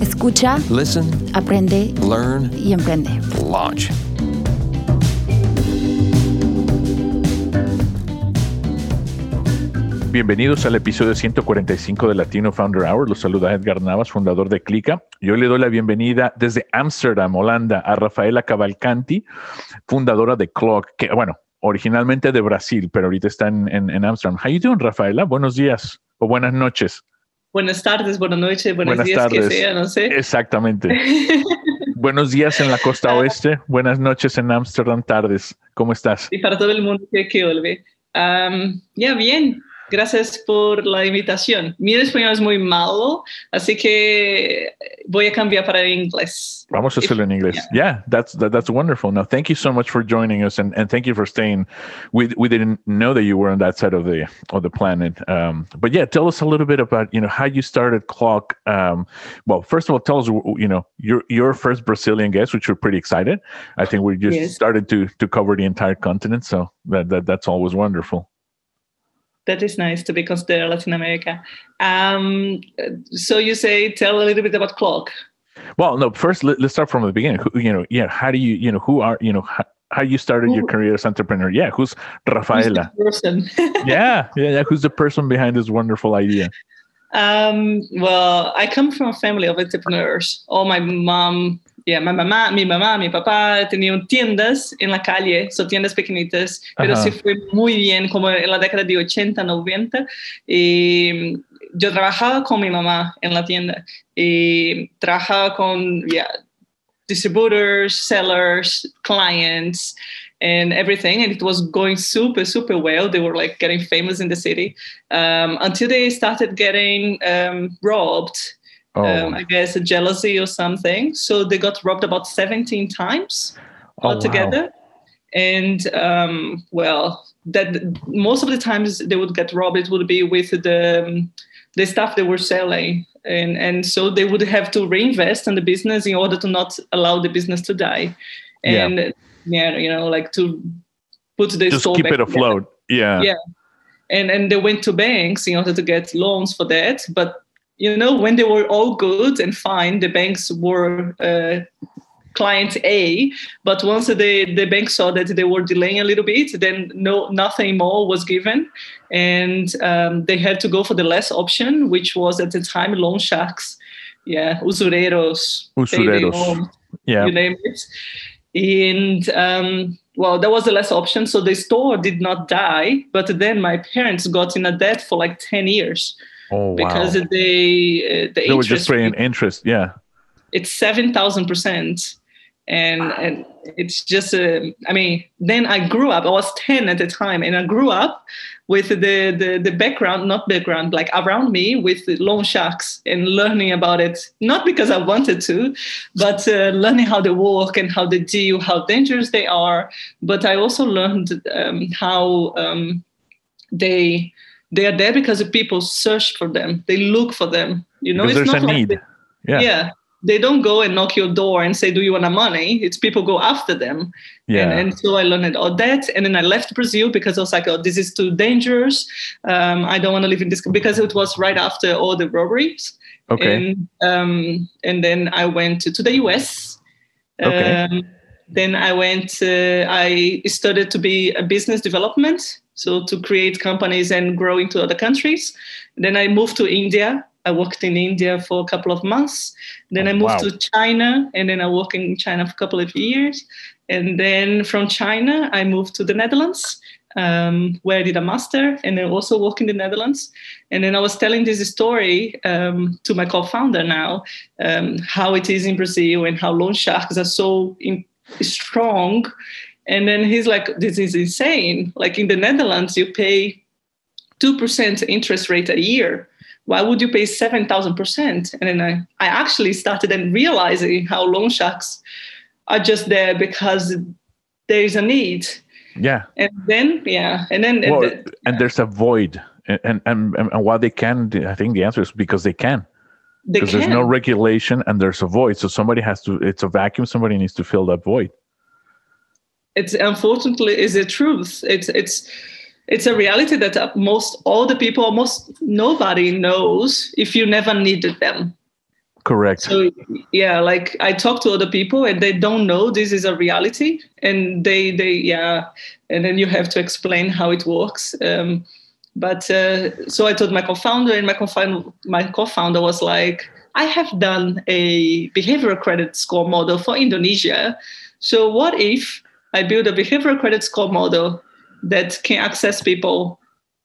Escucha, Listen, aprende learn, y emprende. launch. Bienvenidos al episodio 145 de Latino Founder Hour. Los saluda Edgar Navas, fundador de Clica. Yo le doy la bienvenida desde Amsterdam, Holanda, a Rafaela Cavalcanti, fundadora de Clock, que, bueno, originalmente de Brasil, pero ahorita está en, en, en Amsterdam. How you doing, Rafaela? Buenos días o buenas noches. Buenas tardes, buenas noches, buenos Buenas días, tardes. que sea, no sé. Exactamente. Buenos días en la costa oeste, buenas noches en Amsterdam, tardes. ¿Cómo estás? y para todo el mundo que, que vuelve. Am, ya, bien. Gracias por la invitación. Mi español es muy malo, así que voy a cambiar para inglés. Vamos a hacerlo en inglés. Yeah, that's that, that's wonderful. Now, thank you so much for joining us, and, and thank you for staying. We we didn't know that you were on that side of the of the planet. Um, but yeah, tell us a little bit about you know how you started Clock. Um, well, first of all, tell us you know your your first Brazilian guest, which we're pretty excited. I think we just Yes. started to to cover the entire continent, so that, that that's always wonderful. That is nice to be considered Latin America. Um, so you say, tell a little bit about Clock. Well, no, first let, let's start from the beginning. Who, you know, yeah, how do you you know who are you know how, how you started your career as entrepreneur? Yeah, who's Who's Rafaela? person? yeah, yeah, yeah. Who's the person behind this wonderful idea? Um, well, I come from a family of entrepreneurs. All my mom, yeah, my mamá, mi mamá, mi papá tenían tiendas en la calle, son tiendas pequeñitas, pero Ajá. sí fue muy bien, como en la década de 80, 90. Y yo trabajaba con mi mamá en la tienda y trabajaba con, yeah, distributors, sellers, clients, and everything. And it was going super, super well. They were like getting famous in the city um, until they started getting um, robbed. Oh, Um, I guess a jealousy or something. So they got robbed about 17 times oh, wow. altogether. And um, well, that most of the times they would get robbed, it would be with the um, the stuff they were selling, and and so they would have to reinvest in the business in order to not allow the business to die. Yeah. And yeah, you know, like to put the Just keep back it together afloat. Yeah. Yeah. and and they went to banks in order to get loans for that but you know when they were all good and fine the banks were uh, client a but once the, the bank saw that they were delaying a little bit then no nothing more was given and um, they had to go for the last option which was at the time loan sharks yeah usureros Usureros. Yeah. you name it. And um, well, that was the last option. So the store did not die, but then my parents got in a debt for like ten years Oh, wow. because they uh, the they were just interest paying interest. Yeah. it's seven thousand percent, and and it's just uh, I mean, then I grew up. I was ten at the time, and I grew up with the the, the background, not background, like around me with the loan sharks and learning about it. Not because I wanted to, but uh, learning how they work and how they deal, how dangerous they are. But I also learned um, how um, they they are there because the people search for them. They look for them. You know, because it's not like need. they- yeah. yeah they don't go and knock your door and say do you want a money it's people go after them Yeah. and, and so i learned all that and then i left brazil because i was like oh this is too dangerous um, i don't want to live in this because it was right after all the robberies okay. and um, and then i went to, to the us Okay. um, then i went uh, i started to be a business development so to create companies and grow into other countries then i moved to india i worked in india for a couple of months then Oh, i moved wow. to china and then i worked in china for a couple of years and then from china i moved to the netherlands um, where I did a master and then also work in the Netherlands. And then I was telling this story um, to my co-founder now, um, how it is in Brazil and how loan sharks are so in, strong. And then he's like, this is insane. Like in the Netherlands, you pay 2% interest rate a year, why would you pay 7,000%? And then I, I actually started and realizing how loan sharks are just there because there is a need. Yeah. And then, yeah. And then, well, and, the, and there's a void. And, and, and, and why they can, I think the answer is because they can. Because there's no regulation and there's a void. So somebody has to, it's a vacuum. Somebody needs to fill that void. It's unfortunately is the truth. It's, it's, it's a reality that most all the people almost nobody knows if you never needed them. Correct. So yeah like i talk to other people and they don't know this is a reality and they they yeah and then you have to explain how it works. Um, but uh, so i told my co-founder and my co-founder my co-founder was like i have done a behavioral credit score model for indonesia. So what if i build a behavioral credit score model that can access people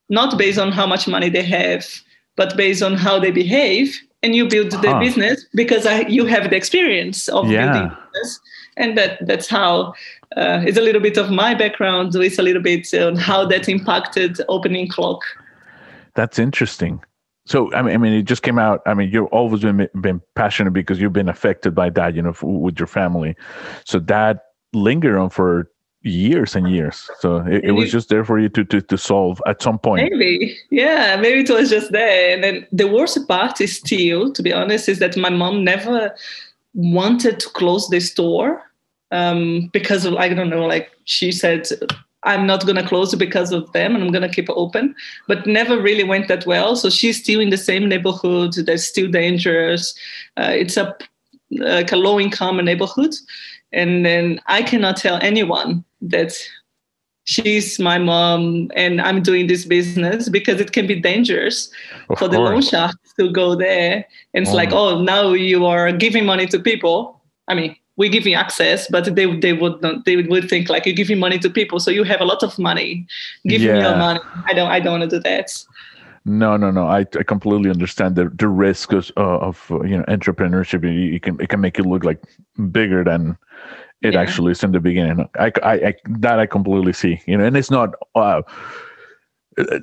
not based on how much money they have, but based on how they behave. And you build the huh. business because I, you have the experience of yeah. building business. And that, that's how uh, it's a little bit of my background. It's a little bit on how that impacted opening clock. That's interesting. So I mean, I mean, it just came out. I mean, you've always been been passionate because you've been affected by that, you know, with your family. So that lingered on for years and years. So it, it, was just there for you to, to to solve at some point. Maybe, yeah, maybe it was just there. And then the worst part is still, to be honest, is that my mom never wanted to close the store um, because of I don't know, like she said. I'm not going to close it because of them and I'm going to keep it open, but never really went that well. So she's still in the same neighborhood. That's still dangerous. Uh, it's a like a low income neighborhood. And then I cannot tell anyone that she's my mom and I'm doing this business because it can be dangerous of for course. the loan sharks to go there. And it's oh. like, oh, now you are giving money to people. I mean, we give you access, but they they would not they would think like you're giving money to people, so you have a lot of money. Give yeah. me your money. I don't I don't want to do that. No, no, no. I, I completely understand the the risk of, uh, of you know entrepreneurship. You can it can make it look like bigger than it yeah. actually is in the beginning. I, I, I, that I completely see. You know, and it's not uh,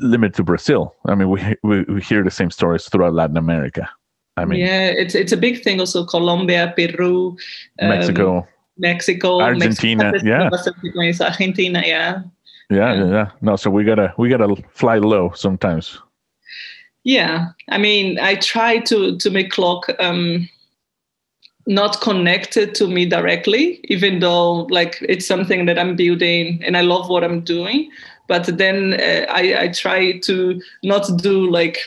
limited to Brazil. I mean, we, we we hear the same stories throughout Latin America. I mean, yeah, it's it's a big thing. Also, Colombia, Peru, um, Mexico, Mexico, Argentina, Mexico, yeah, Argentina, yeah. Yeah, yeah, yeah. No, so we gotta we gotta fly low sometimes. Yeah, I mean, I try to to make clock. Um, not connected to me directly even though like it's something that i'm building and i love what i'm doing. But then uh, I, I try to not do like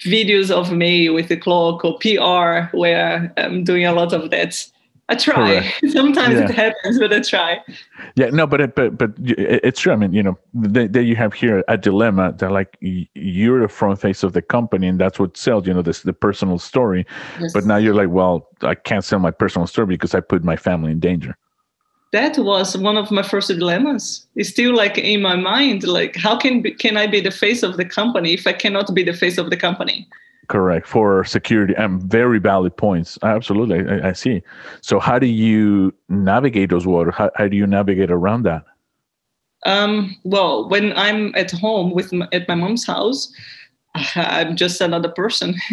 videos of me with the clock or pr where i'm doing a lot of that I try. Correct. Sometimes yeah. it happens, but I try. Yeah, no, but it, but but it's true. I mean, you know, that you have here a dilemma that like you're the front face of the company, and that's what sells. You know, this the personal story. Yes. But now you're like, well, I can't sell my personal story because I put my family in danger. That was one of my first dilemmas. It's still like in my mind, like how can can I be the face of the company if I cannot be the face of the company? Correct. For security and very valid points. Absolutely I, I, see. So how do you navigate those waters? How, how do you navigate around that? Um, well when i'm at home with my, at my mom's house I'm just another person.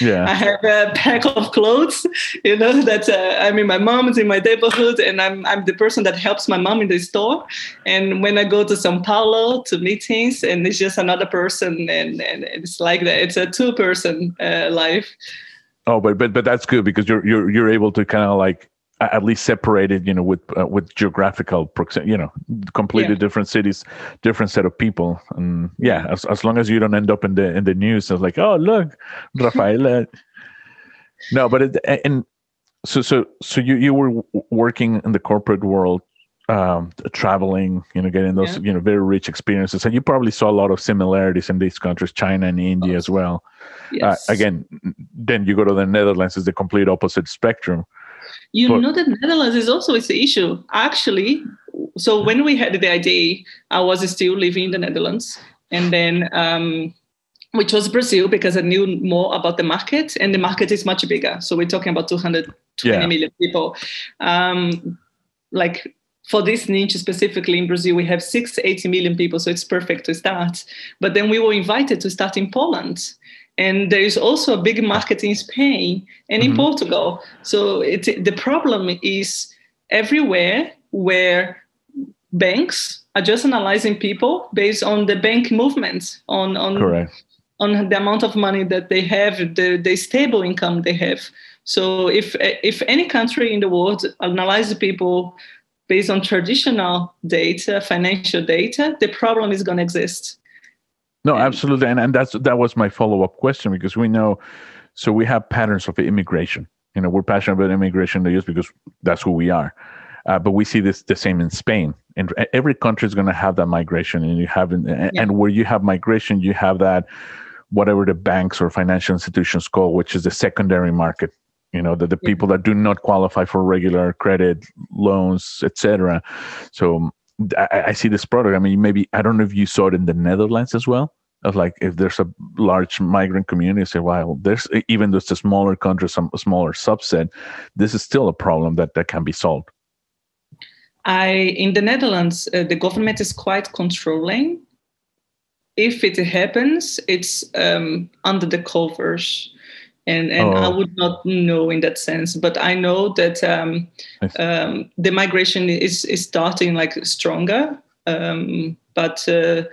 yeah. I have a pack of clothes, you know, that uh, I mean, my mom is in my neighborhood and I'm, I'm the person that helps my mom in the store. And when I go to Sao Paulo to meetings and it's just another person and, and it's like that, it's a two person uh, life. Oh, but, but, but that's good because you're, you're, you're able to kind of like at least separated you know with uh, with geographical proximity you know completely yeah. different cities different set of people. And yeah as, as long as you don't end up in the in the news as like oh look rafaela. No but it, and so so so you you were working in the corporate world um traveling you know getting those yeah. you know very rich experiences. And you probably saw a lot of similarities in these countries china and india as well. Yes. uh, again then you go to the netherlands is the complete opposite spectrum you but, know that Netherlands is also it's the issue. Actually, so when we had the idea, I was still living in the Netherlands, and then um, which was Brazil because I knew more about the market, and the market is much bigger. So we're talking about 220 yeah. million people. Um, like for this niche specifically in Brazil, we have six, 80 million people, so it's perfect to start. But then we were invited to start in Poland and there is also a big market in Spain and in mm-hmm. Portugal. So it, the problem is everywhere where banks are just analyzing people based on the bank movements on on Correct. on the amount of money that they have, the, the stable income they have. So if if any country in the world analyzes people based on traditional data, financial data, the problem is going to exist. No, absolutely, and and that's that was my follow up question because we know, so we have patterns of immigration. You know, we're passionate about immigration in the U.S. because that's who we are. Uh, but we see this the same in Spain. And every country is going to have that migration, and you have, and, yeah. and where you have migration, you have that whatever the banks or financial institutions call, which is the secondary market. You know, the, the yeah. people that do not qualify for regular credit loans, etc. So I, I see this product. I mean, maybe I don't know if you saw it in the Netherlands as well of like if there's a large migrant community say well there's even though it's a smaller country some smaller subset this is still a problem that that can be solved I in the Netherlands, uh, the government is quite controlling. If it happens, it's um, under the covers, and and oh. I would not know in that sense. But I know that um, um, the migration is is starting like stronger, um, but uh,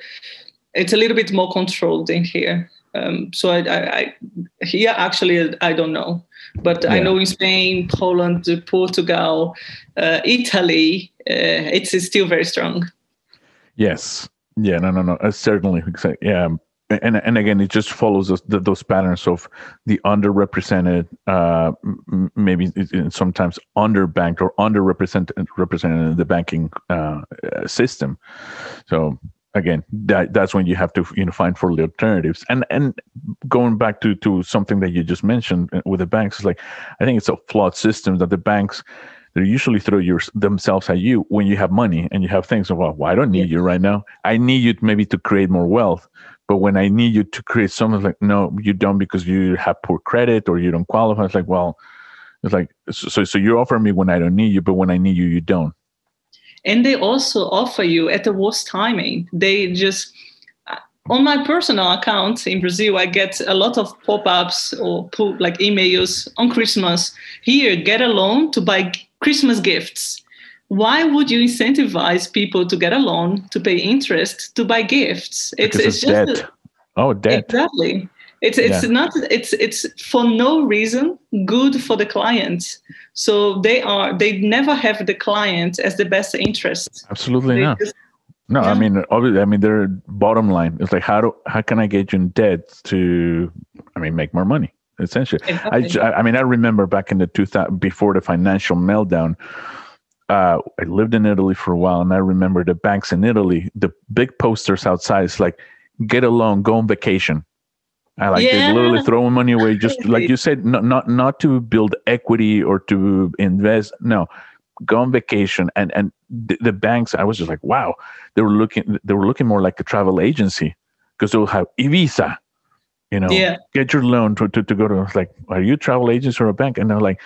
it's a little bit more controlled in here. Um, so I, I, I, here actually I don't know, but yeah. I know in Spain, Poland, Portugal, uh, Italy, uh, it's, it's still very strong. Yes. Yeah. No. No. No. Uh, certainly. Yeah. And and again, it just follows those, those patterns of the underrepresented, uh, maybe sometimes underbanked or underrepresented represented in the banking uh, system. So again that that's when you have to you know find for the alternatives and and going back to to something that you just mentioned uh, with the banks is like i think it's a flawed system that the banks they usually throw your themselves at you when you have money and you have things well, well i don't need yeah. you right now i need you maybe to create more wealth but when i need you to create something like no you don't because you have poor credit or you don't qualify. It's like well it's like so so you offer me when i don't need you but when i need you you don't. And they also offer you at the worst timing. They just uh, on my personal account in brazil i get a lot of pop-ups or like emails on christmas. Here get a loan to buy christmas gifts why would you incentivize people to get a loan to pay interest to buy gifts it's, it's, it's just debt. A, oh debt exactly it's it's yeah. not it's it's for no reason good for the client so they are they never have the client as the best interest absolutely they not just, no yeah. i mean obviously i mean their bottom line is like how do how can i get you in debt to i mean make more money essentially exactly. I, I mean i remember back in the 2000 before the financial meltdown uh, I lived in Italy for a while, and I remember the banks in Italy. The big posters outside is like, "Get a loan, go on vacation." I like yeah. literally throwing money away, just like you said, not not not to build equity or to invest. No, go on vacation and and the, the banks. I was just like, wow, they were looking they were looking more like a travel agency because they'll have Ibiza, you know, yeah. get your loan to, to, to go to. like, are you a travel agents or a bank? And they're like,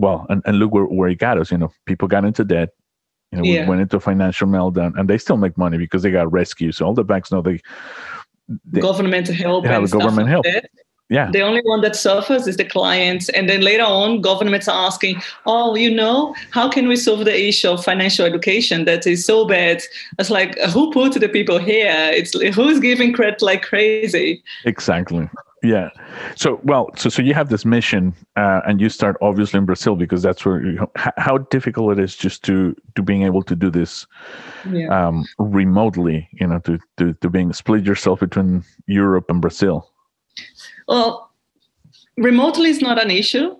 well, and, and look where, where it got us. You know, people got into debt. You know, yeah. went into financial meltdown, and they still make money because they got rescued. So all the banks know they government help yeah, and government help. Like yeah. The only one that suffers is the clients, And then later on, governments are asking, oh, you know, how can we solve the issue of financial education that is so bad? It's like, who put the people here? It's who's giving credit like crazy? Exactly. Yeah. So, well, so so you have this mission, uh, and you start obviously in Brazil because that's where. You, how difficult it is just to to being able to do this yeah. um, remotely. You know, to to to being split yourself between Europe and Brazil. Well, remotely is not an issue.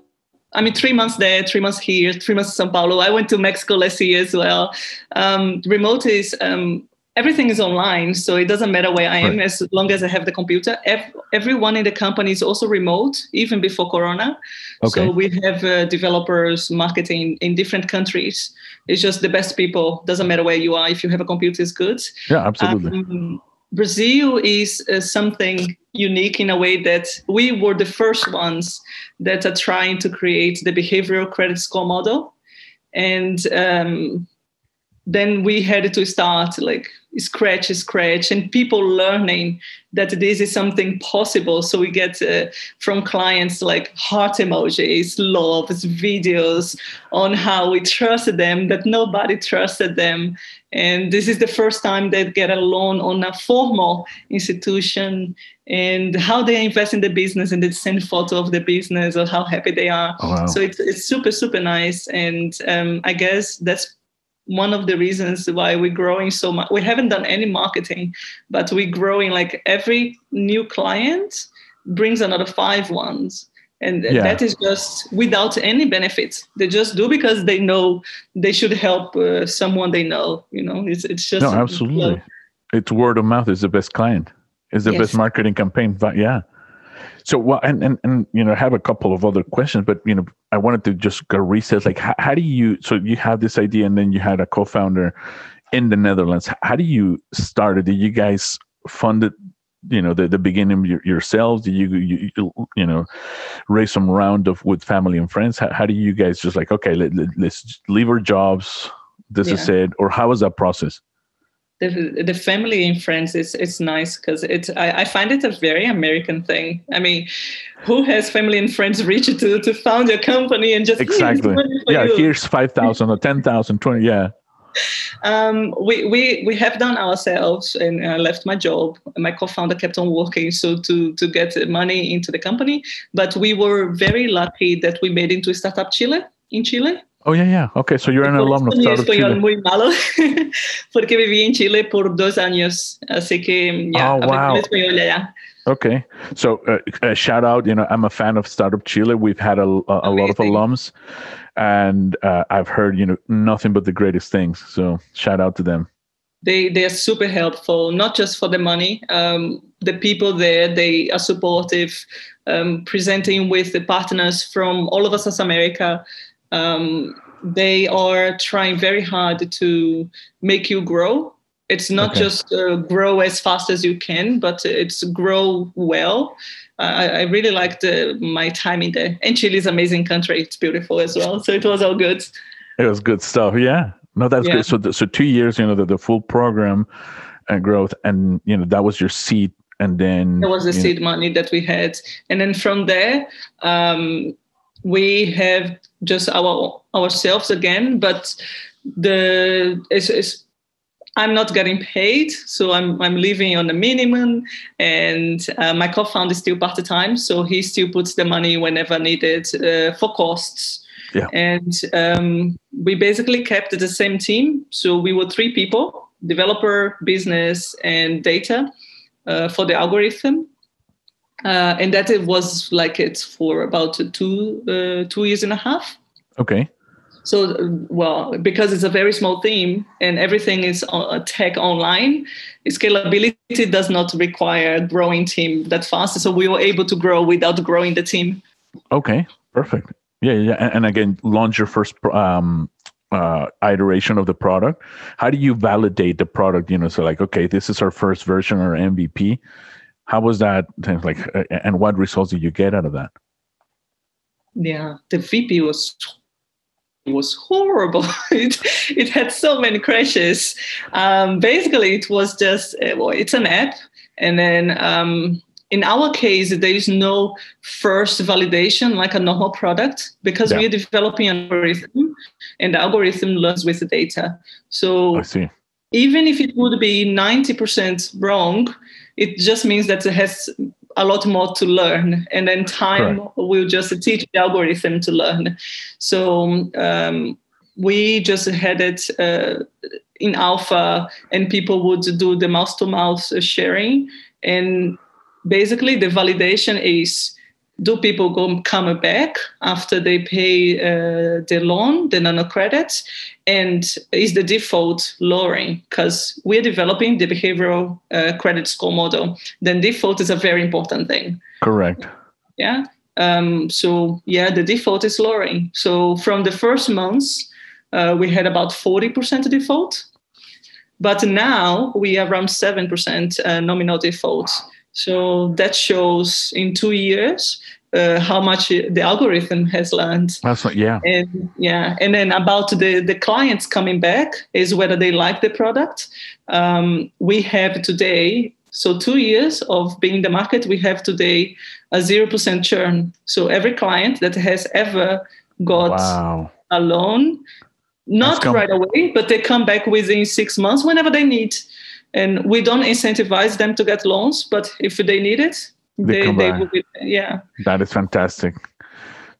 I mean, three months there, three months here, three months in São Paulo. I went to Mexico last year as well. Um, remote is um, everything is online, so it doesn't matter where I am right. as long as I have the computer. Every, everyone in the company is also remote, even before Corona. Okay. So we have uh, developers, marketing in different countries. It's just the best people. Doesn't matter where you are. If you have a computer, it's good. Yeah, absolutely. Um, Brazil is uh, something unique in a way that we were the first ones that are trying to create the behavioral credit score model, and um, then we had to start like scratch scratch and people learning that this is something possible. So we get uh, from clients like heart emojis loves videos on how we trusted them that nobody trusted them. And this is the first time they get a loan on a formal institution. And how they invest in the business and they send photo of the business or how happy they are. Oh, wow. so it's, it's super super nice. And um, i guess that's one of the reasons why we're growing so much. We haven't done any marketing, but we're growing like every new client brings another five ones. And yeah. that is just without any benefits. They just do because they know they should help uh, someone they know. You know, it's it's just no, absolutely. It's word of mouth is the best client. Is the yes. best marketing campaign. But yeah, so well, and, and and you know, I have a couple of other questions, but you know, I wanted to just go reset. Like, how, how do you? So you have this idea, and then you had a co-founder in the Netherlands. How do you start it? Did you guys fund it? You know, the the beginning yourselves? Did you you you know raise some round of with family and friends? How, how do you guys just like okay, let, let, us leave our jobs. This yeah. is it, or how was that process? The, the family and friends is it's nice because it's I, I, find it a very American thing. I mean, who has family and friends reach to to found your company and just exactly yeah you. here's five thousand or ten thousand twenty yeah. Um, we, we we have done ourselves and I left my job. My co-founder kept on working so to to get money into the company. But we were very lucky that we made into Startup Chile in Chile. Oh, yeah, yeah. Okay, so you're an alumno of Startup español Chile. muy malo porque viví en Chile por dos años, así que ya oh, wow. español allá. Okay, so uh, uh, shout out. You know, I'm a fan of Startup Chile. We've had a, a, a lot of alums, and uh, I've heard you know nothing but the greatest things. So shout out to them. They they are super helpful, not just for the money. Um, the people there they are supportive, um, presenting with the partners from all over South America um, they are trying very hard to make you grow. It's not okay. just uh, grow as fast as you can, but it's grow well. I, I really liked uh, my time in there. And Chile is amazing country. It's beautiful as well. So it was all good. It was good stuff. Yeah. No, that's yeah. good. So, the, so two years, you know, the, the full program and growth, and you know, that was your seed, and then that was the seed know. money that we had, and then from there, um, we have just our ourselves again but the it's, it's, I'm not getting paid, so I'm I'm living on the minimum, and uh, my co-founder is still part time, so he still puts the money whenever needed uh, for costs. Yeah. And um, we basically kept the same team, so we were three people: developer, business, and data uh, for the algorithm uh, and that it was like it for about two uh, two years and a half. Okay. So well, because it's a very small team and everything is tech online, scalability does not require a growing team that fast. So we were able to grow without growing the team. Okay, perfect. Yeah, yeah, and, and again, launch your first um, uh, iteration of the product. How do you validate the product? You know, so like, okay, this is our first version or MVP how was that like uh, and what results did you get out of that? Yeah the MVP was was horrible. It, it had so many crashes. Um, basically it was just uh, well, it's an app. And then um, in our case there is no first validation like a normal product because yeah. we are developing an algorithm and the algorithm learns with the data. So I see. even if it would be 90% wrong it just means that it has a lot more to learn. And then time Correct. will just teach the algorithm to learn. So um, we just had it uh, in alpha and people would do the mouse to mouse sharing. And basically the validation is do people go come back after they pay uh, the loan, the nano credits, and is the default lowering? Because we're developing the behavioral uh, credit score model. Then default is a very important thing. Correct. Yeah. Um, so yeah, the default is lowering. So from the first months, uh, we had about forty percent default, but now we are around seven percent uh, nominal default. So that shows in two years, uh, how much the algorithm has learned. That's what, yeah. And yeah, and then about the the clients coming back is whether they like the product. Um, we have today so two years of being in the market, we have today a zero percent churn. So every client that has ever got wow. a loan, not right away, but they come back within six months whenever they need. And we don't incentivize them to get loans, but if they need it, they, they, they will be yeah. That is fantastic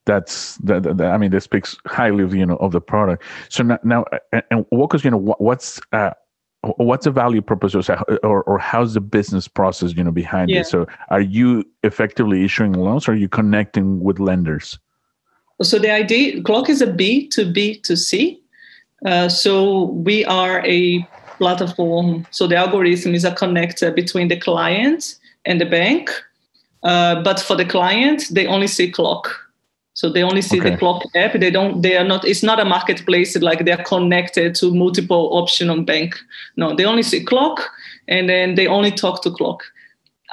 that's that, that, I mean, this speaks highly of you know of the product. So now, now and walk us, you know, what, what's uh, what's the value proposition or, or how's the business process you know behind yeah. it so are you effectively issuing loans or are you connecting with lenders so the idea clock is a b to b to c uh, so we are a platform so the algorithm is a connector between the client and the bank uh, but for the client they only see clock so they only see okay. the clock app. They don't. They are not. It's not a marketplace like they are connected to multiple option on bank. No, they only see clock, and then they only talk to clock.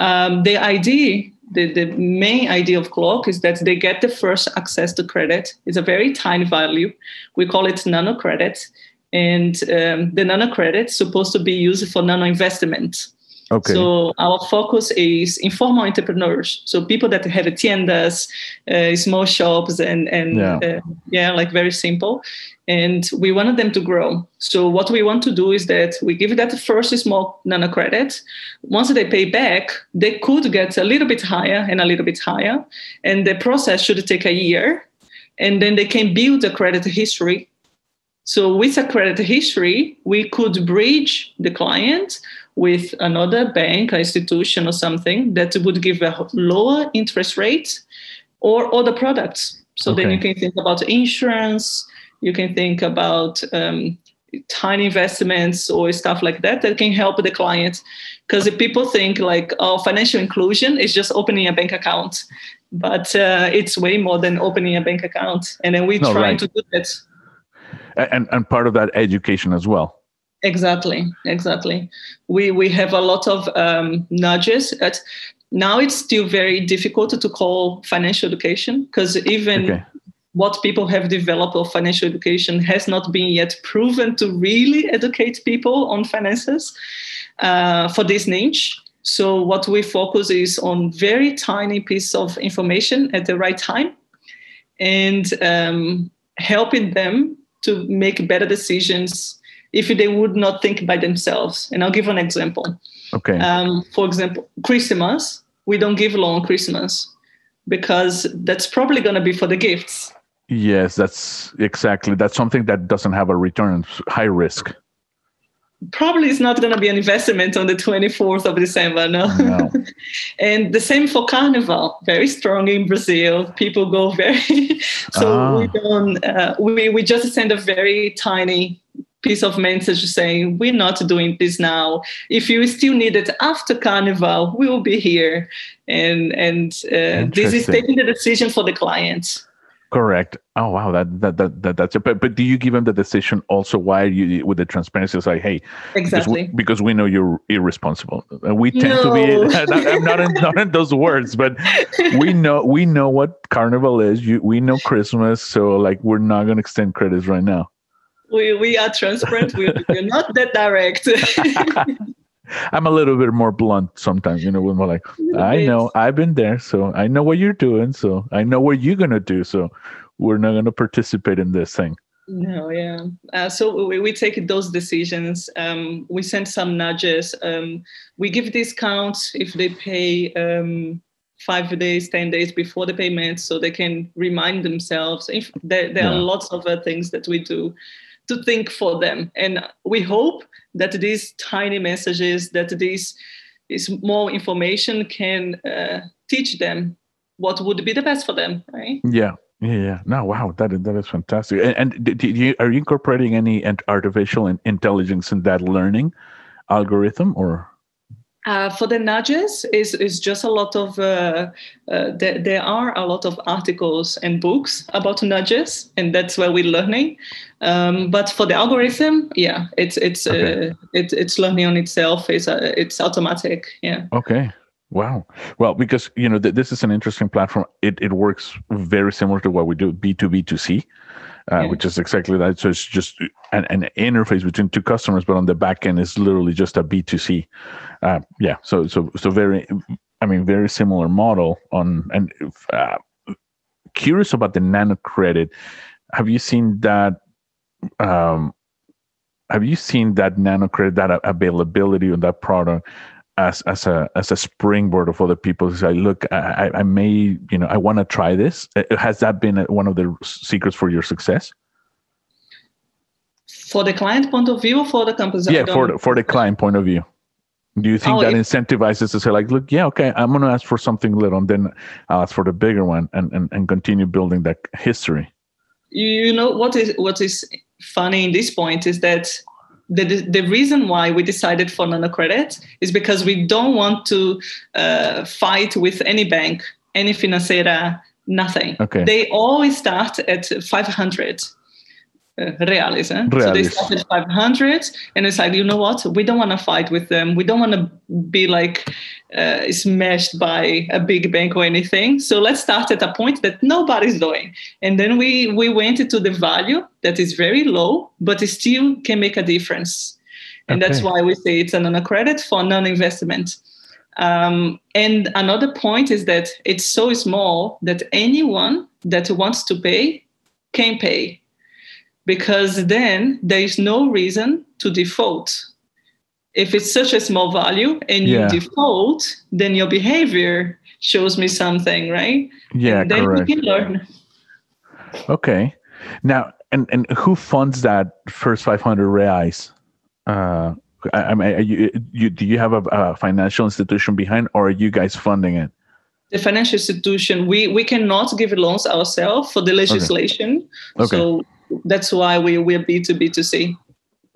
Um, the idea, the, the main idea of clock is that they get the first access to credit. It's a very tiny value. We call it nano credit, and um, the nano credit is supposed to be used for nano investment. Okay. So our focus is informal entrepreneurs. So people that have tiendas, uh, small shops, and and yeah. Uh, yeah, like very simple. And we wanted them to grow. So what we want to do is that we give that first small nano credit. Once they pay back, they could get a little bit higher and a little bit higher, and the process should take a year. And then they can build a credit history so with a credit history, we could bridge the client with another bank, institution, or something that would give a lower interest rate or other products. So okay. then you can think about insurance, you can think about um, tiny investments or stuff like that that can help the client. Because if people think like, oh, financial inclusion is just opening a bank account, but uh, it's way more than opening a bank account. And then we're no, trying right. to do that. And, and part of that education as well Exactly, exactly. We we have a lot of um, nudges. At, now it's still very difficult to call financial education because even okay. what people have developed of financial education has not been yet proven to really educate people on finances uh, for this niche. So what we focus is on very tiny piece of information at the right time, and um, helping them to make better decisions if they would not think by themselves. And I'll give an example. Okay. Um, for example, Christmas, we don't give long Christmas because that's probably going to be for the gifts. Yes, that's exactly. That's something that doesn't have a return, high risk. Probably it's not going to be an investment on the 24th of December, no. no. and the same for Carnival, very strong in Brazil. People go very, so ah. we don't, uh, we, we just send a very tiny piece of message saying we're not doing this now if you still need it after carnival we will be here and and uh, this is taking the decision for the client correct. Oh wow. That that, that, that that's it. But, but do you give them the decision also why you with the transparency? Like hey exactly because we, because we know you're irresponsible. And we tend no. to be i'm not in, not in those words but we know we know what carnival is. You we know christmas so like we're not going to extend credits right now. We, we are transparent. We, we're not that direct. I'm a little bit more blunt sometimes, you know, when we're like, I know, I've been there, so I know what you're doing, so I know what you're gonna do, so we're not gonna participate in this thing. No, yeah. Uh, so we, we take those decisions. Um, we send some nudges. Um, we give discounts if they pay um, five days, 10 days before the payment so they can remind themselves. If there, there yeah. are lots of other things that we do to think for them. And we hope that these tiny messages, that this small information can uh, teach them what would be the best for them, right? Yeah. Yeah, yeah. No, wow, that is that is fantastic. And, and you, are you incorporating any artificial intelligence in that learning algorithm, or? Uh, for the nudges, is is just a lot of uh, uh, there, there are a lot of articles and books about nudges, and that's where we're learning. Um, but for the algorithm, yeah, it's it's okay. Uh, it, it's learning on itself. It's uh, it's automatic. Yeah. Okay. Wow. Well, because you know th- this is an interesting platform. It it works very similar to what we do B two B two C, uh, yeah. which is exactly that. So it's just an, an, interface between two customers, but on the back end is literally just a B two C. Uh, yeah. So so so very, I mean, very similar model on and uh, curious about the nano credit. Have you seen that? Um, have you seen that nano credit that availability on that product as as a as a springboard of other people to say, look, I, I may, you know, I want to try this. Uh, has that been one of the secrets for your success? For the client point of view, for the company? Yeah, for the, for the client point of view. Do you think oh, that incentivizes to say like, look, yeah, okay, I'm going to ask for something little, and then I'll ask for the bigger one, and and, and continue building that history. You know what is what is funny in this point is that the, the reason why we decided for nano credit is because we don't want to uh, fight with any bank, any financiera, nothing. Okay. They always start at 500 uh, reales. Eh? Realis. So they started 500, and it's like, you know what? We don't want to fight with them. We don't want to be like uh, smashed by a big bank or anything. So let's start at a point that nobody's doing. And then we, we went into the value that is very low, but it still can make a difference. And okay. that's why we say it's an credit for nano investment. Um, and another point is that it's so small that anyone that wants to pay can pay because then there is no reason to default. If it's such a small value and yeah. you default, then your behavior shows me something, right? Yeah, and then correct. we can learn. Okay. Now, and, and who funds that first 500 reais? Uh, I, I mean, you, you, do you have a, a financial institution behind, or are you guys funding it? the financial institution we we cannot give loans ourselves for the legislation okay. Okay. so that's why we we're B2B to C.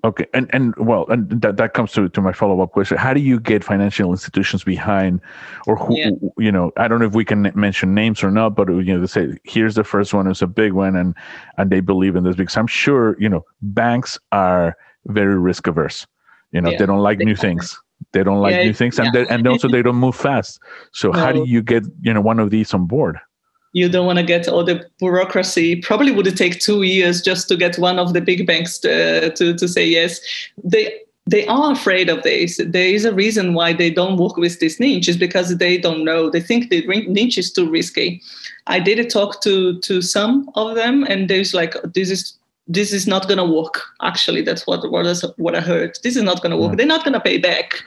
Okay, and and well, and that, that comes to, to my follow up question. How do you get financial institutions behind, or who yeah. you know? I don't know if we can mention names or not, but you know, they say here's the first one, it's a big one, and and they believe in this because I'm sure you know banks are very risk averse. You know, yeah. they don't like they new things. They don't like yeah, new things, and they, and also they don't move fast. So no. how do you get you know one of these on board? You don't want to get all the bureaucracy. Probably would it take two years just to get one of the big banks to, to, to say yes. They they are afraid of this. There is a reason why they don't work with this niche is because they don't know. They think the niche is too risky. I did a talk to to some of them, and there's like this is this is not going to work. Actually that's what what, i heard. This is not going to work. Mm. they're not going to pay back.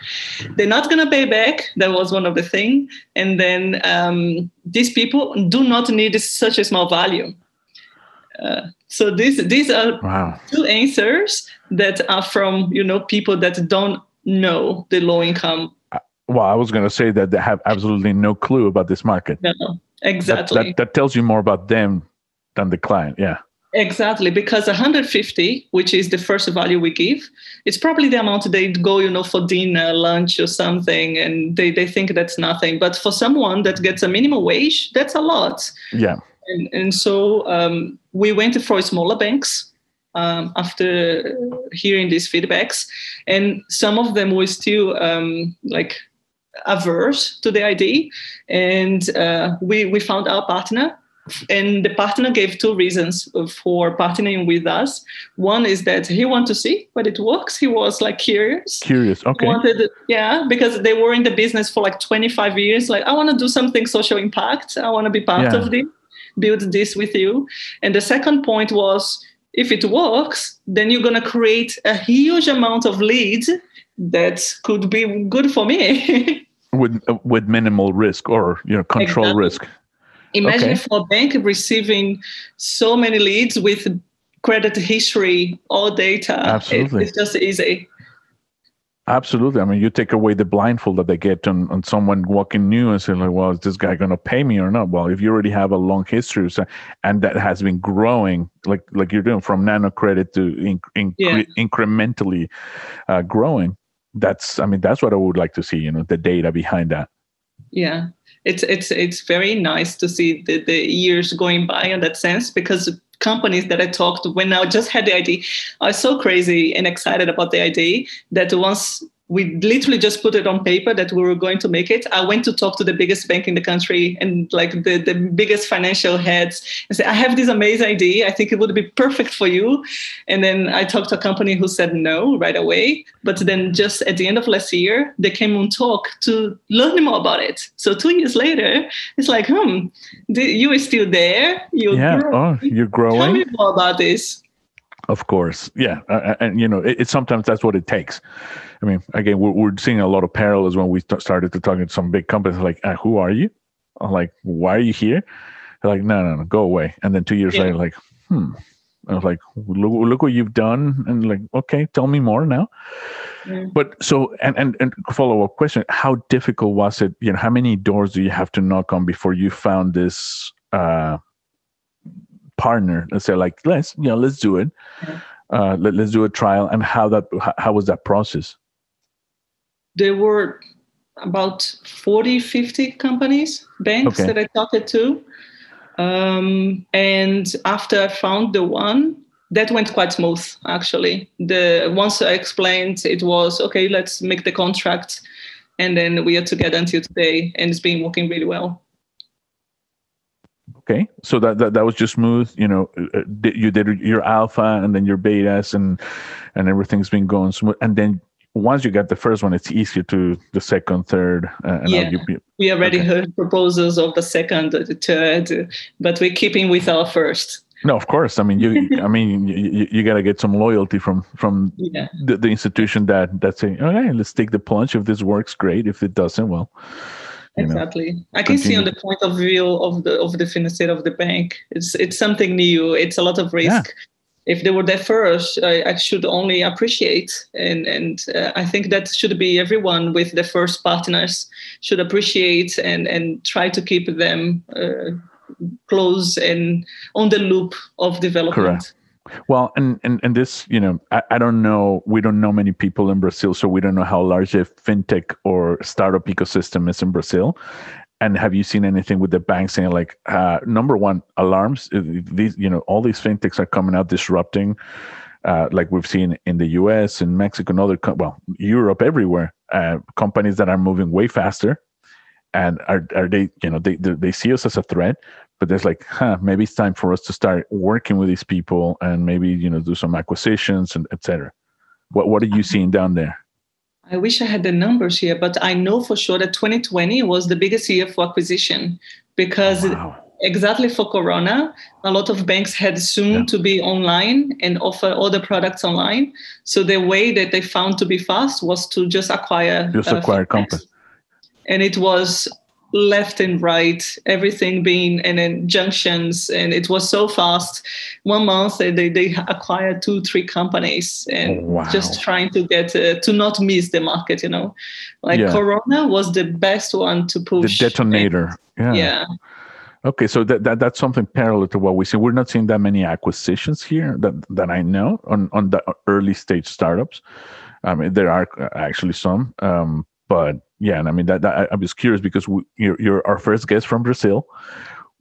They're not going to pay back. That was one of the thing. And then um, these people do not need such a small value. Uh, so these these are wow. two answers that are from you know people that don't know the low income. Uh, well i was going to say that they have absolutely no clue about this market. No exactly that, that, that tells you more about them than the client. Yeah Exactly, because 150, which is the first value we give, it's probably the amount they go, you know, for dinner, lunch, or something, and they, they think that's nothing. But for someone that gets a minimum wage, that's a lot. Yeah. And, and so um, we went for smaller banks um, after hearing these feedbacks, and some of them were still um, like averse to the idea. And uh, we we found our partner and the partner gave two reasons for partnering with us. One is that he wanted to see but it works. He was like curious. Curious, okay. Wanted, yeah, because they were in the business for like 25 years. Like, I want to do something social impact. I want to be part yeah. of this, build this with you. And the second point was, if it works, then you're going to create a huge amount of leads that could be good for me. with with minimal risk or you know control exactly. risk Imagine okay. for a bank receiving so many leads with credit history, all data. Absolutely. It, it's just easy. Absolutely. I mean, you take away the blindfold that they get on, on someone walking new and saying, like, well, is this guy going to pay me or not? Well, if you already have a long history so, and that has been growing, like like you're doing from nano credit to in, in, yeah. incrementally uh, growing, that's, I mean, that's what I would like to see, you know, the data behind that. Yeah it's it's it's very nice to see the, the years going by in that sense because companies that I talked to when I just had the idea are so crazy and excited about the idea that once we literally just put it on paper that we were going to make it. I went to talk to the biggest bank in the country and like the, the biggest financial heads and say, I have this amazing idea. I think it would be perfect for you. And then I talked to a company who said no right away. But then just at the end of last year, they came on talk to learn more about it. So two years later, it's like, hmm, you are still there. You're yeah, growing. oh, you're growing. Tell me more about this. Of course, yeah, uh, and you know, it, it, sometimes that's what it takes. I mean, again, we're, we're seeing a lot of parallels when we started to talk to some big companies. Like, uh, who are you? I'm like, why are you here? They're like, no, no, no, go away. And then two years yeah. later, like, hmm. I was like, look, look what you've done, and like, okay, tell me more now. Yeah. But so, and and and follow up question: How difficult was it? You know, how many doors do you have to knock on before you found this uh, partner and say like let's you know let's do it. Uh, let, us do a trial. And how that how was that process? There were about 40 50 companies banks okay. that i talked to. Um, and after i found the one that went quite smooth actually. The once i explained it was okay let's make the contract and then we are together until today and it's been working really well Okay, so that, that that was just smooth. You know, uh, uh, you did your alpha and then your betas, and and everything's been going smooth. And then once you get the first one, it's easier to the second, third. Uh, yeah, you, we already okay. heard proposals of the second, the third, but we're keeping with our first. No, of course. I mean, you. I mean, you, you got to get some loyalty from from yeah. the, the institution that that's saying, okay, let's take the plunge. If this works, great. If it doesn't, well, exactly know, i can continue. see on the point of view of the of the financier of the bank it's it's something new it's a lot of risk yeah. if they were there first I, I, should only appreciate and and uh, i think that should be everyone with the first partners should appreciate and and try to keep them uh, close and on the loop of development Correct. Well, and, and and this, you know, I, I don't know. We don't know many people in Brazil, so we don't know how large a fintech or startup ecosystem is in Brazil. And have you seen anything with the banks saying like, uh, number one, alarms? These, you know, all these fintechs are coming out disrupting, uh, like we've seen in the U.S., and Mexico, and other, well, Europe, everywhere. Uh, companies that are moving way faster, and are are they, you know, they they see us as a threat, but there's like, huh, maybe it's time for us to start working with these people and maybe you know do some acquisitions and etc. What what are you seeing down there? I wish I had the numbers here, but I know for sure that 2020 was the biggest year for acquisition because wow. exactly for Corona, a lot of banks had soon yeah. to be online and offer all the products online. So the way that they found to be fast was to just acquire just uh, acquire companies. And it was left and right, everything being and then junctions, and it was so fast. One month they they acquired two three companies and oh, wow. just trying to get uh, to not miss the market. You know, like yeah. Corona was the best one to push. The detonator. And, yeah. Yeah. Okay, so that, that that's something parallel to what we see. We're not seeing that many acquisitions here that that I know on on the early stage startups. I mean, there are actually some, um, but yeah, and I mean that, that I, was curious because we, you're, you're our first guest from Brazil.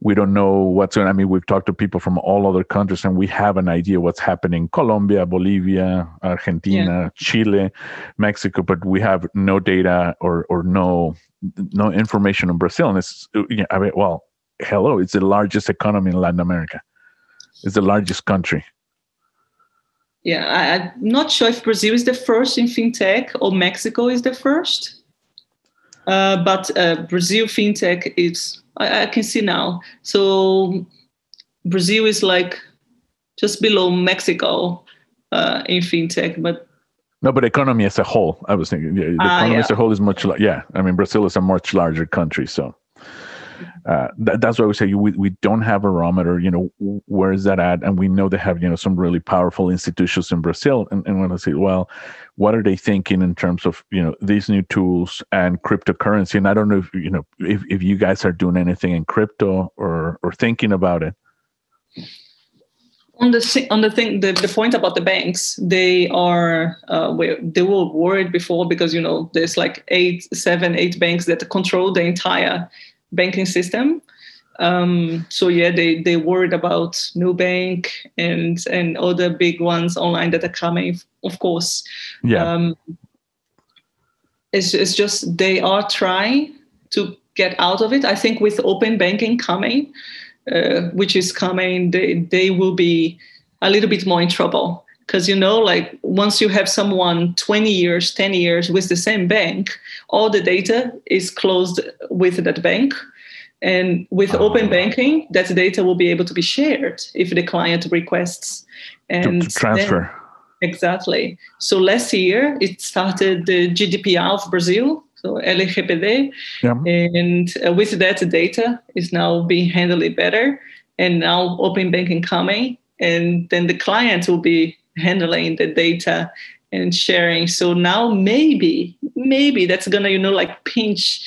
We don't know what's going. I mean, we've talked to people from all other countries, and we have an idea what's happening: Colombia, Bolivia, Argentina, yeah. Chile, Mexico, but we have no data or or no no information on Brazil. And it's yeah, I mean, well, hello, it's the largest economy in Latin America. It's the largest country. Yeah, I, I'm not sure if Brazil is the first in fintech or Mexico is the first. Uh, but uh, Brazil fintech is I, I, can see now. So Brazil is like just below Mexico uh, in fintech, but no, but economy as a whole, I was thinking yeah, the ah, economy yeah. as a whole is much. like yeah, I mean Brazil is a much larger country, so uh, th- that's why we say we, we don't have a barometer. You know, where is that at? And we know they have you know some really powerful institutions in Brazil. And, and when I say, well, what are they thinking in terms of you know these new tools and cryptocurrency? And I don't know if you know if, if you guys are doing anything in crypto or or thinking about it. On the on the thing, the, the point about the banks, they are uh, they were worried before because you know there's like eight, seven, eight banks that control the entire banking system. Um, so yeah, they they worried about Nubank and and other big ones online that are coming, of course. Yeah. Um, it's, it's just they are trying to get out of it. I think with open banking coming, uh, which is coming, they, they will be a little bit more in trouble. Because, you know, like once you have someone 20 years, 10 years with the same bank, all the data is closed with that bank. And with oh. open banking, that data will be able to be shared if the client requests. And transfer. Then, Exactly. So last year it started the GDPR of Brazil, so LGPD, yeah. and uh, with that data is now being handled better, and now open banking coming, and then the client will be handling the data and sharing. So now maybe maybe that's gonna you know like pinch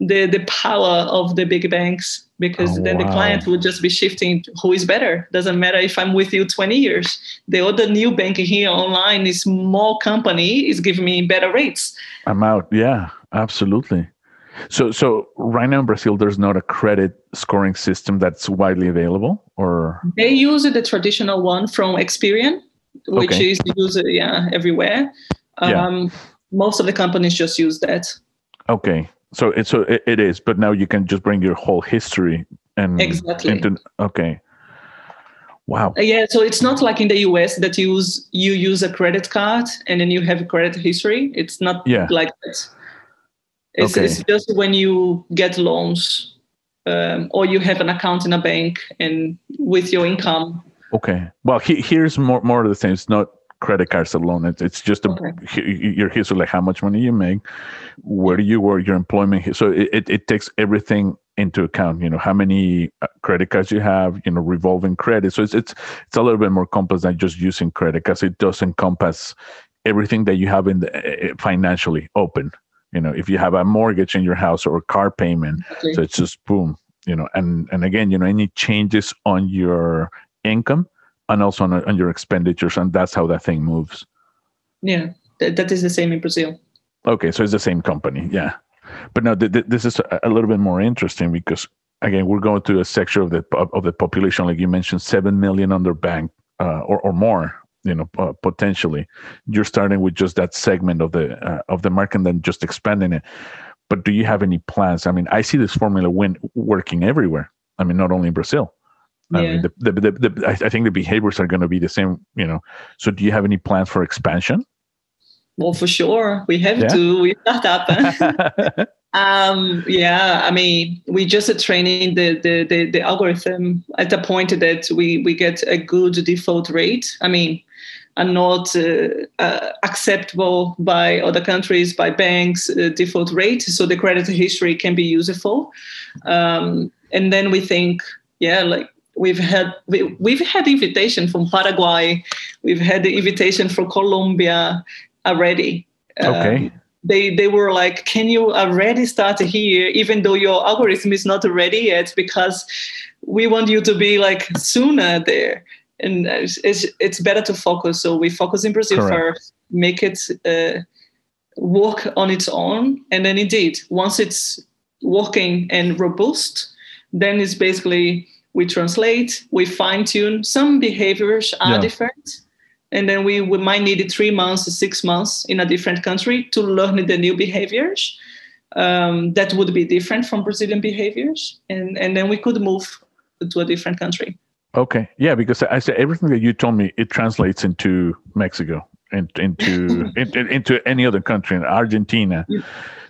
the the power of the big banks because oh, then wow. the client would just be shifting who is better. Doesn't matter if i'm with you 20 years. The other new bank here online is more company is giving me better rates. I'm out. Yeah absolutely. So so right now in brazil there's not a credit scoring system that's widely available or? They use the traditional one from experian which okay. is used yeah everywhere um, yeah. most of the companies just use that okay so it so it, it is but now you can just bring your whole history and exactly into, okay wow uh, yeah so it's not like in the us that you use you use a credit card and then you have a credit history it's not yeah. like that it's, okay. it's just when you get loans um, or you have an account in a bank and with your income okay well he, here's more more of the thing it's not credit cards alone. It's, it's just a, okay. your history, like how much money you make, where you work, your employment. So it, it, it, takes everything into account. You know how many uh, credit cards you have. You know revolving credit. So it's it's it's a little bit more complex than just using credit because it does encompass everything that you have in the uh, uh, financially open. You know if you have a mortgage in your house or a car payment, okay. so it's just boom. You know, and and again, you know, any changes on your income and also on, on your expenditures, and that's how that thing moves. Yeah, th- that is the same in Brazil. Okay, so it's the same company, yeah. But now th- th- this is a, little bit more interesting because again, we're going to a section of the of the population, like you mentioned, seven million under bank uh, or or more. You know, uh, potentially, you're starting with just that segment of the uh, of the market, and then just expanding it. But do you have any plans? I mean, I see this formula win working everywhere. I mean, not only in Brazil. I mean, the, the, the, the, I think the behaviors are going to be the same, you know. So, do you have any plans for expansion? Well, for sure, we have yeah. to. We start up. um, yeah, I mean, we just are training the, the the the algorithm at the point that we we get a good default rate. I mean, are not uh, uh, acceptable by other countries, by banks, uh, default rate. So the credit history can be useful. Um, and then we think, yeah, like we've had we, we've had invitation from Paraguay, we've had the invitation for Colombia already. Okay. Um, they they were like, can you already start here, even though your algorithm is not ready yet, because we want you to be like sooner there. And it's it's, it's better to focus. So we focus in Brazil Correct. first, make it uh, work on its own, and then indeed, once it's working and robust, then it's basically we translate, we fine tune. Some behaviors are yeah. different. And then we, we might need three months, six months in a different country to learn the new behaviors. Um, that would be different from Brazilian behaviors. And, and then we could move to a different country. Okay. Yeah, because I said everything that you told me, it translates into Mexico, into into, into, into any other country, in Argentina.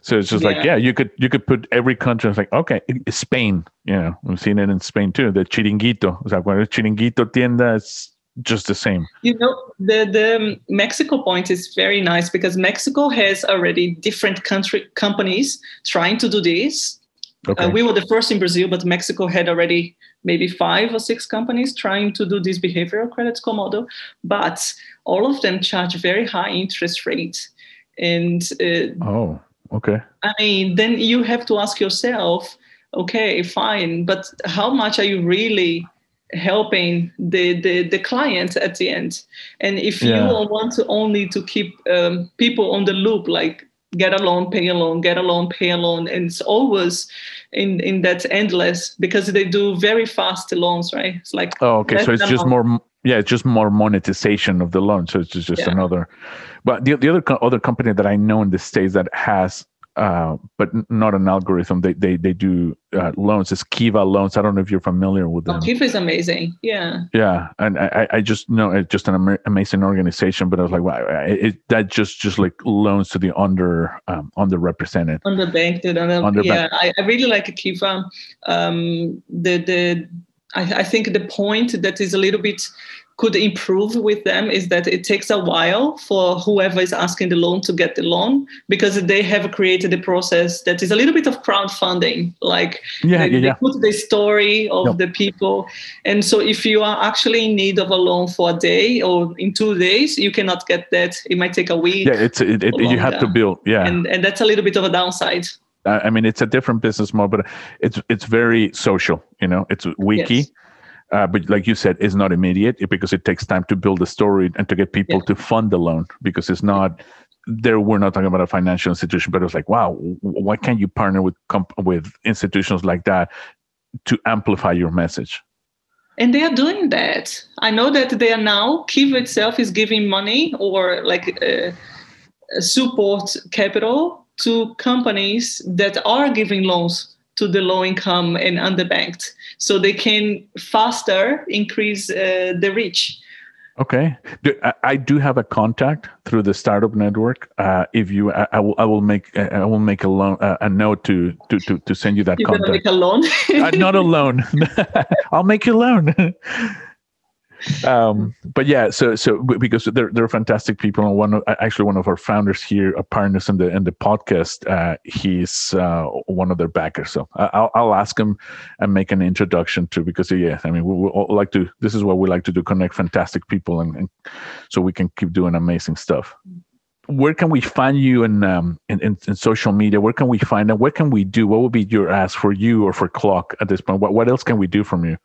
So it's just yeah. like, yeah, you could you could put every country. It's like, okay, Spain, you know, we've seen it in Spain too. The chiringuito, sea, cuando es chiringuito tienda, it's just the same. You know, the the Mexico point is very nice because Mexico has already different country companies trying to do this. Uh, okay. Uh, we were the first in Brazil, but Mexico had already maybe five or six companies trying to do this behavioral credit score model, but all of them charge very high interest rates. And uh, oh, Okay. I mean, then you have to ask yourself, okay, fine, but how much are you really helping the the, the client at the end? And if yeah. you want to only to keep um, people on the loop, like get a loan, pay a loan, get a loan, pay a loan, and it's always in in that endless because they do very fast loans, right? It's like oh, okay, so it's just more yeah it's just more monetization of the loan so it's just, just Yeah. another but the, the other co- other company that i know in the states that has uh, but not an algorithm they they, they do uh, loans It's kiva loans i don't know if you're familiar with them Kiva is amazing. Yeah. yeah and i I- just know it's just an ama- amazing organization but i was like wow it, it, that just just like loans to the under um, underrepresented underbanked under, Underbanked. yeah I, I really like kiva um the the I, I think the point that is a little bit could improve with them is that it takes a while for whoever is asking the loan to get the loan because they have created a process that is a little bit of crowdfunding like yeah they, yeah they yeah. put the story of Yep. the people. And so if you are actually in need of a loan for a day or in two days you cannot get that. It might take a week yeah it's it, it, you have to build yeah. And and that's a little bit of a downside I mean, it's a different business model, but it's it's very social. You know, it's wiki, Yes. uh, but like you said, it's not immediate because it takes time to build a story and to get people Yeah. to fund the loan because it's not. There, we're not talking about a financial institution, but it's like, wow, why can't you partner with comp- with institutions like that to amplify your message? and they are doing that i know that they are now kiva itself is giving money or like uh, support capital to companies that are giving loans to the low income and underbanked so they can faster increase uh, the reach Okay, Do, I, I do have a contact through the startup network. Uh, if you, I, I will, I will make, I will make a loan, uh, a note to to to to send you that you're contact. make a loan uh, not a loan. I'll make you a loan. um, but yeah, so so because they're they're fantastic people, and one of, actually one of our founders here, a partners in the in the podcast, uh, he's uh, one of their backers. So I- I'll I'll ask him and make an introduction to because yeah, I mean we, we all like to. This is what we like to do: connect fantastic people, and, and so we can keep doing amazing stuff. Where can we find you in, um, in, in in social media? Where can we find them? What can we do? What would be your ask for you or for Cloq at this point? What what else can we do from you?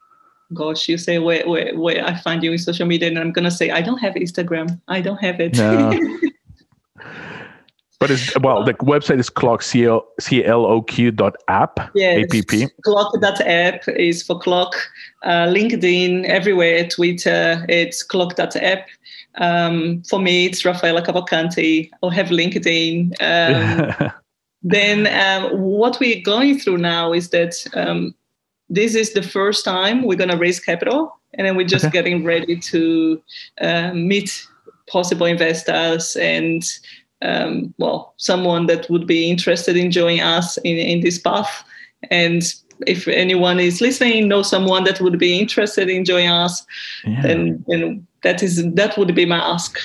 Gosh you say where, where where i find you in social media and i'm going to say i don't have instagram i don't have it No. But it's well, the website is Cloq c l c l o q dot app Yes. app. Cloq.app is for clock. Uh, LinkedIn, everywhere, Twitter, it's cloq.app. Um, for me, it's Rafaela Cavalcanti. I'll have LinkedIn. Um, then um, what we're going through now is that um, this is the first time we're going to raise capital. And then we're just Okay. getting ready to uh, meet possible investors and um, well, someone that would be interested in joining us in, in this path. And if anyone is listening, know someone that would be interested in joining us, Yeah. then, then that is that would be my ask.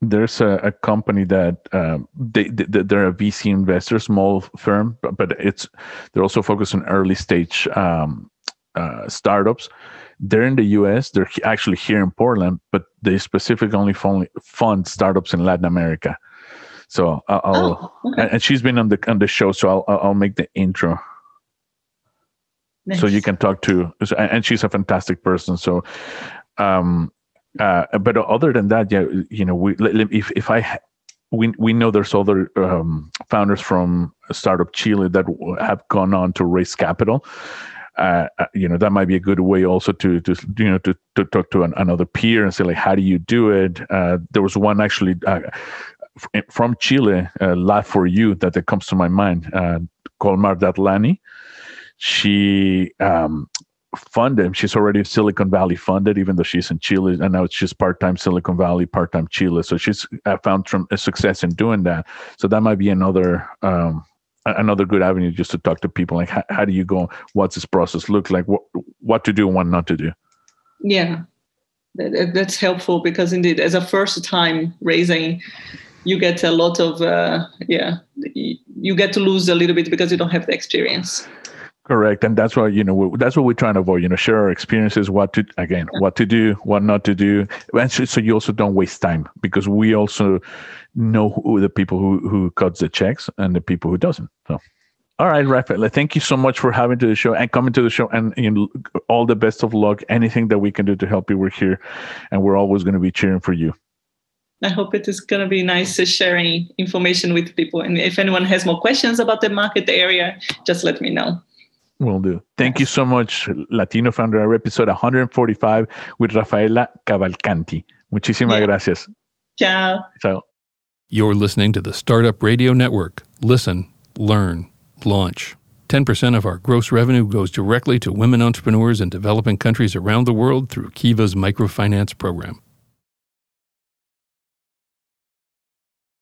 There's a, a company that um, they, they they're a VC investor, small firm, but, but it's they're also focused on early stage um, uh, startups. They're in the U.S. They're actually here in Portland, but they specifically only fund, fund startups in Latin America. So I'll, Oh, okay. and, she's been on the on the show, so I'll I'll make the intro so you can talk to and and she's a fantastic person so um uh but other than that yeah you know we if if i we we know there's other um founders from startup chile that have gone on to raise capital. Uh, uh, you know that might be a good way also to to you know to, to talk to an, another peer and say like how do you do it? Uh, there was one actually uh, f- from chile uh, live for you that, that comes to my mind uh, called Mardatlani she um, funded. She's already Silicon Valley funded, even though she's in Chile, and now it's just part-time Silicon Valley, part-time Chile. So she's found some success in doing that. So that might be another um, another good avenue just to talk to people. Like, how, how do you go? What's this process look like? What what to do what not to do? Yeah, that- that's helpful because indeed, as a first time raising, you get a lot of uh, yeah, you get to lose a little bit because you don't have the experience. Correct, and that's why you know we, that's what we're trying to avoid. You know, share our experiences, what to again, what to do, what not to do, and so, so you also don't waste time because we also know who the people who who cuts the checks and the people who doesn't. So, all right, Rafael, thank you so much for having to the show and coming to the show, and you know, all the best of luck. Anything that we can do to help you, we're here, and we're always going to be cheering for you. I hope it is going to be nice sharing information with people. And if anyone has more questions about the market area, just let me know. Will do. Thank yes. you so much, Latino Founder, episode 145 with Rafaela Cavalcanti. Muchísimas yeah. gracias. Ciao. Ciao. You're listening to the Startup Radio Network. Listen, learn, launch. 10% of our gross revenue goes directly to women entrepreneurs in developing countries around the world through Kiva's microfinance program.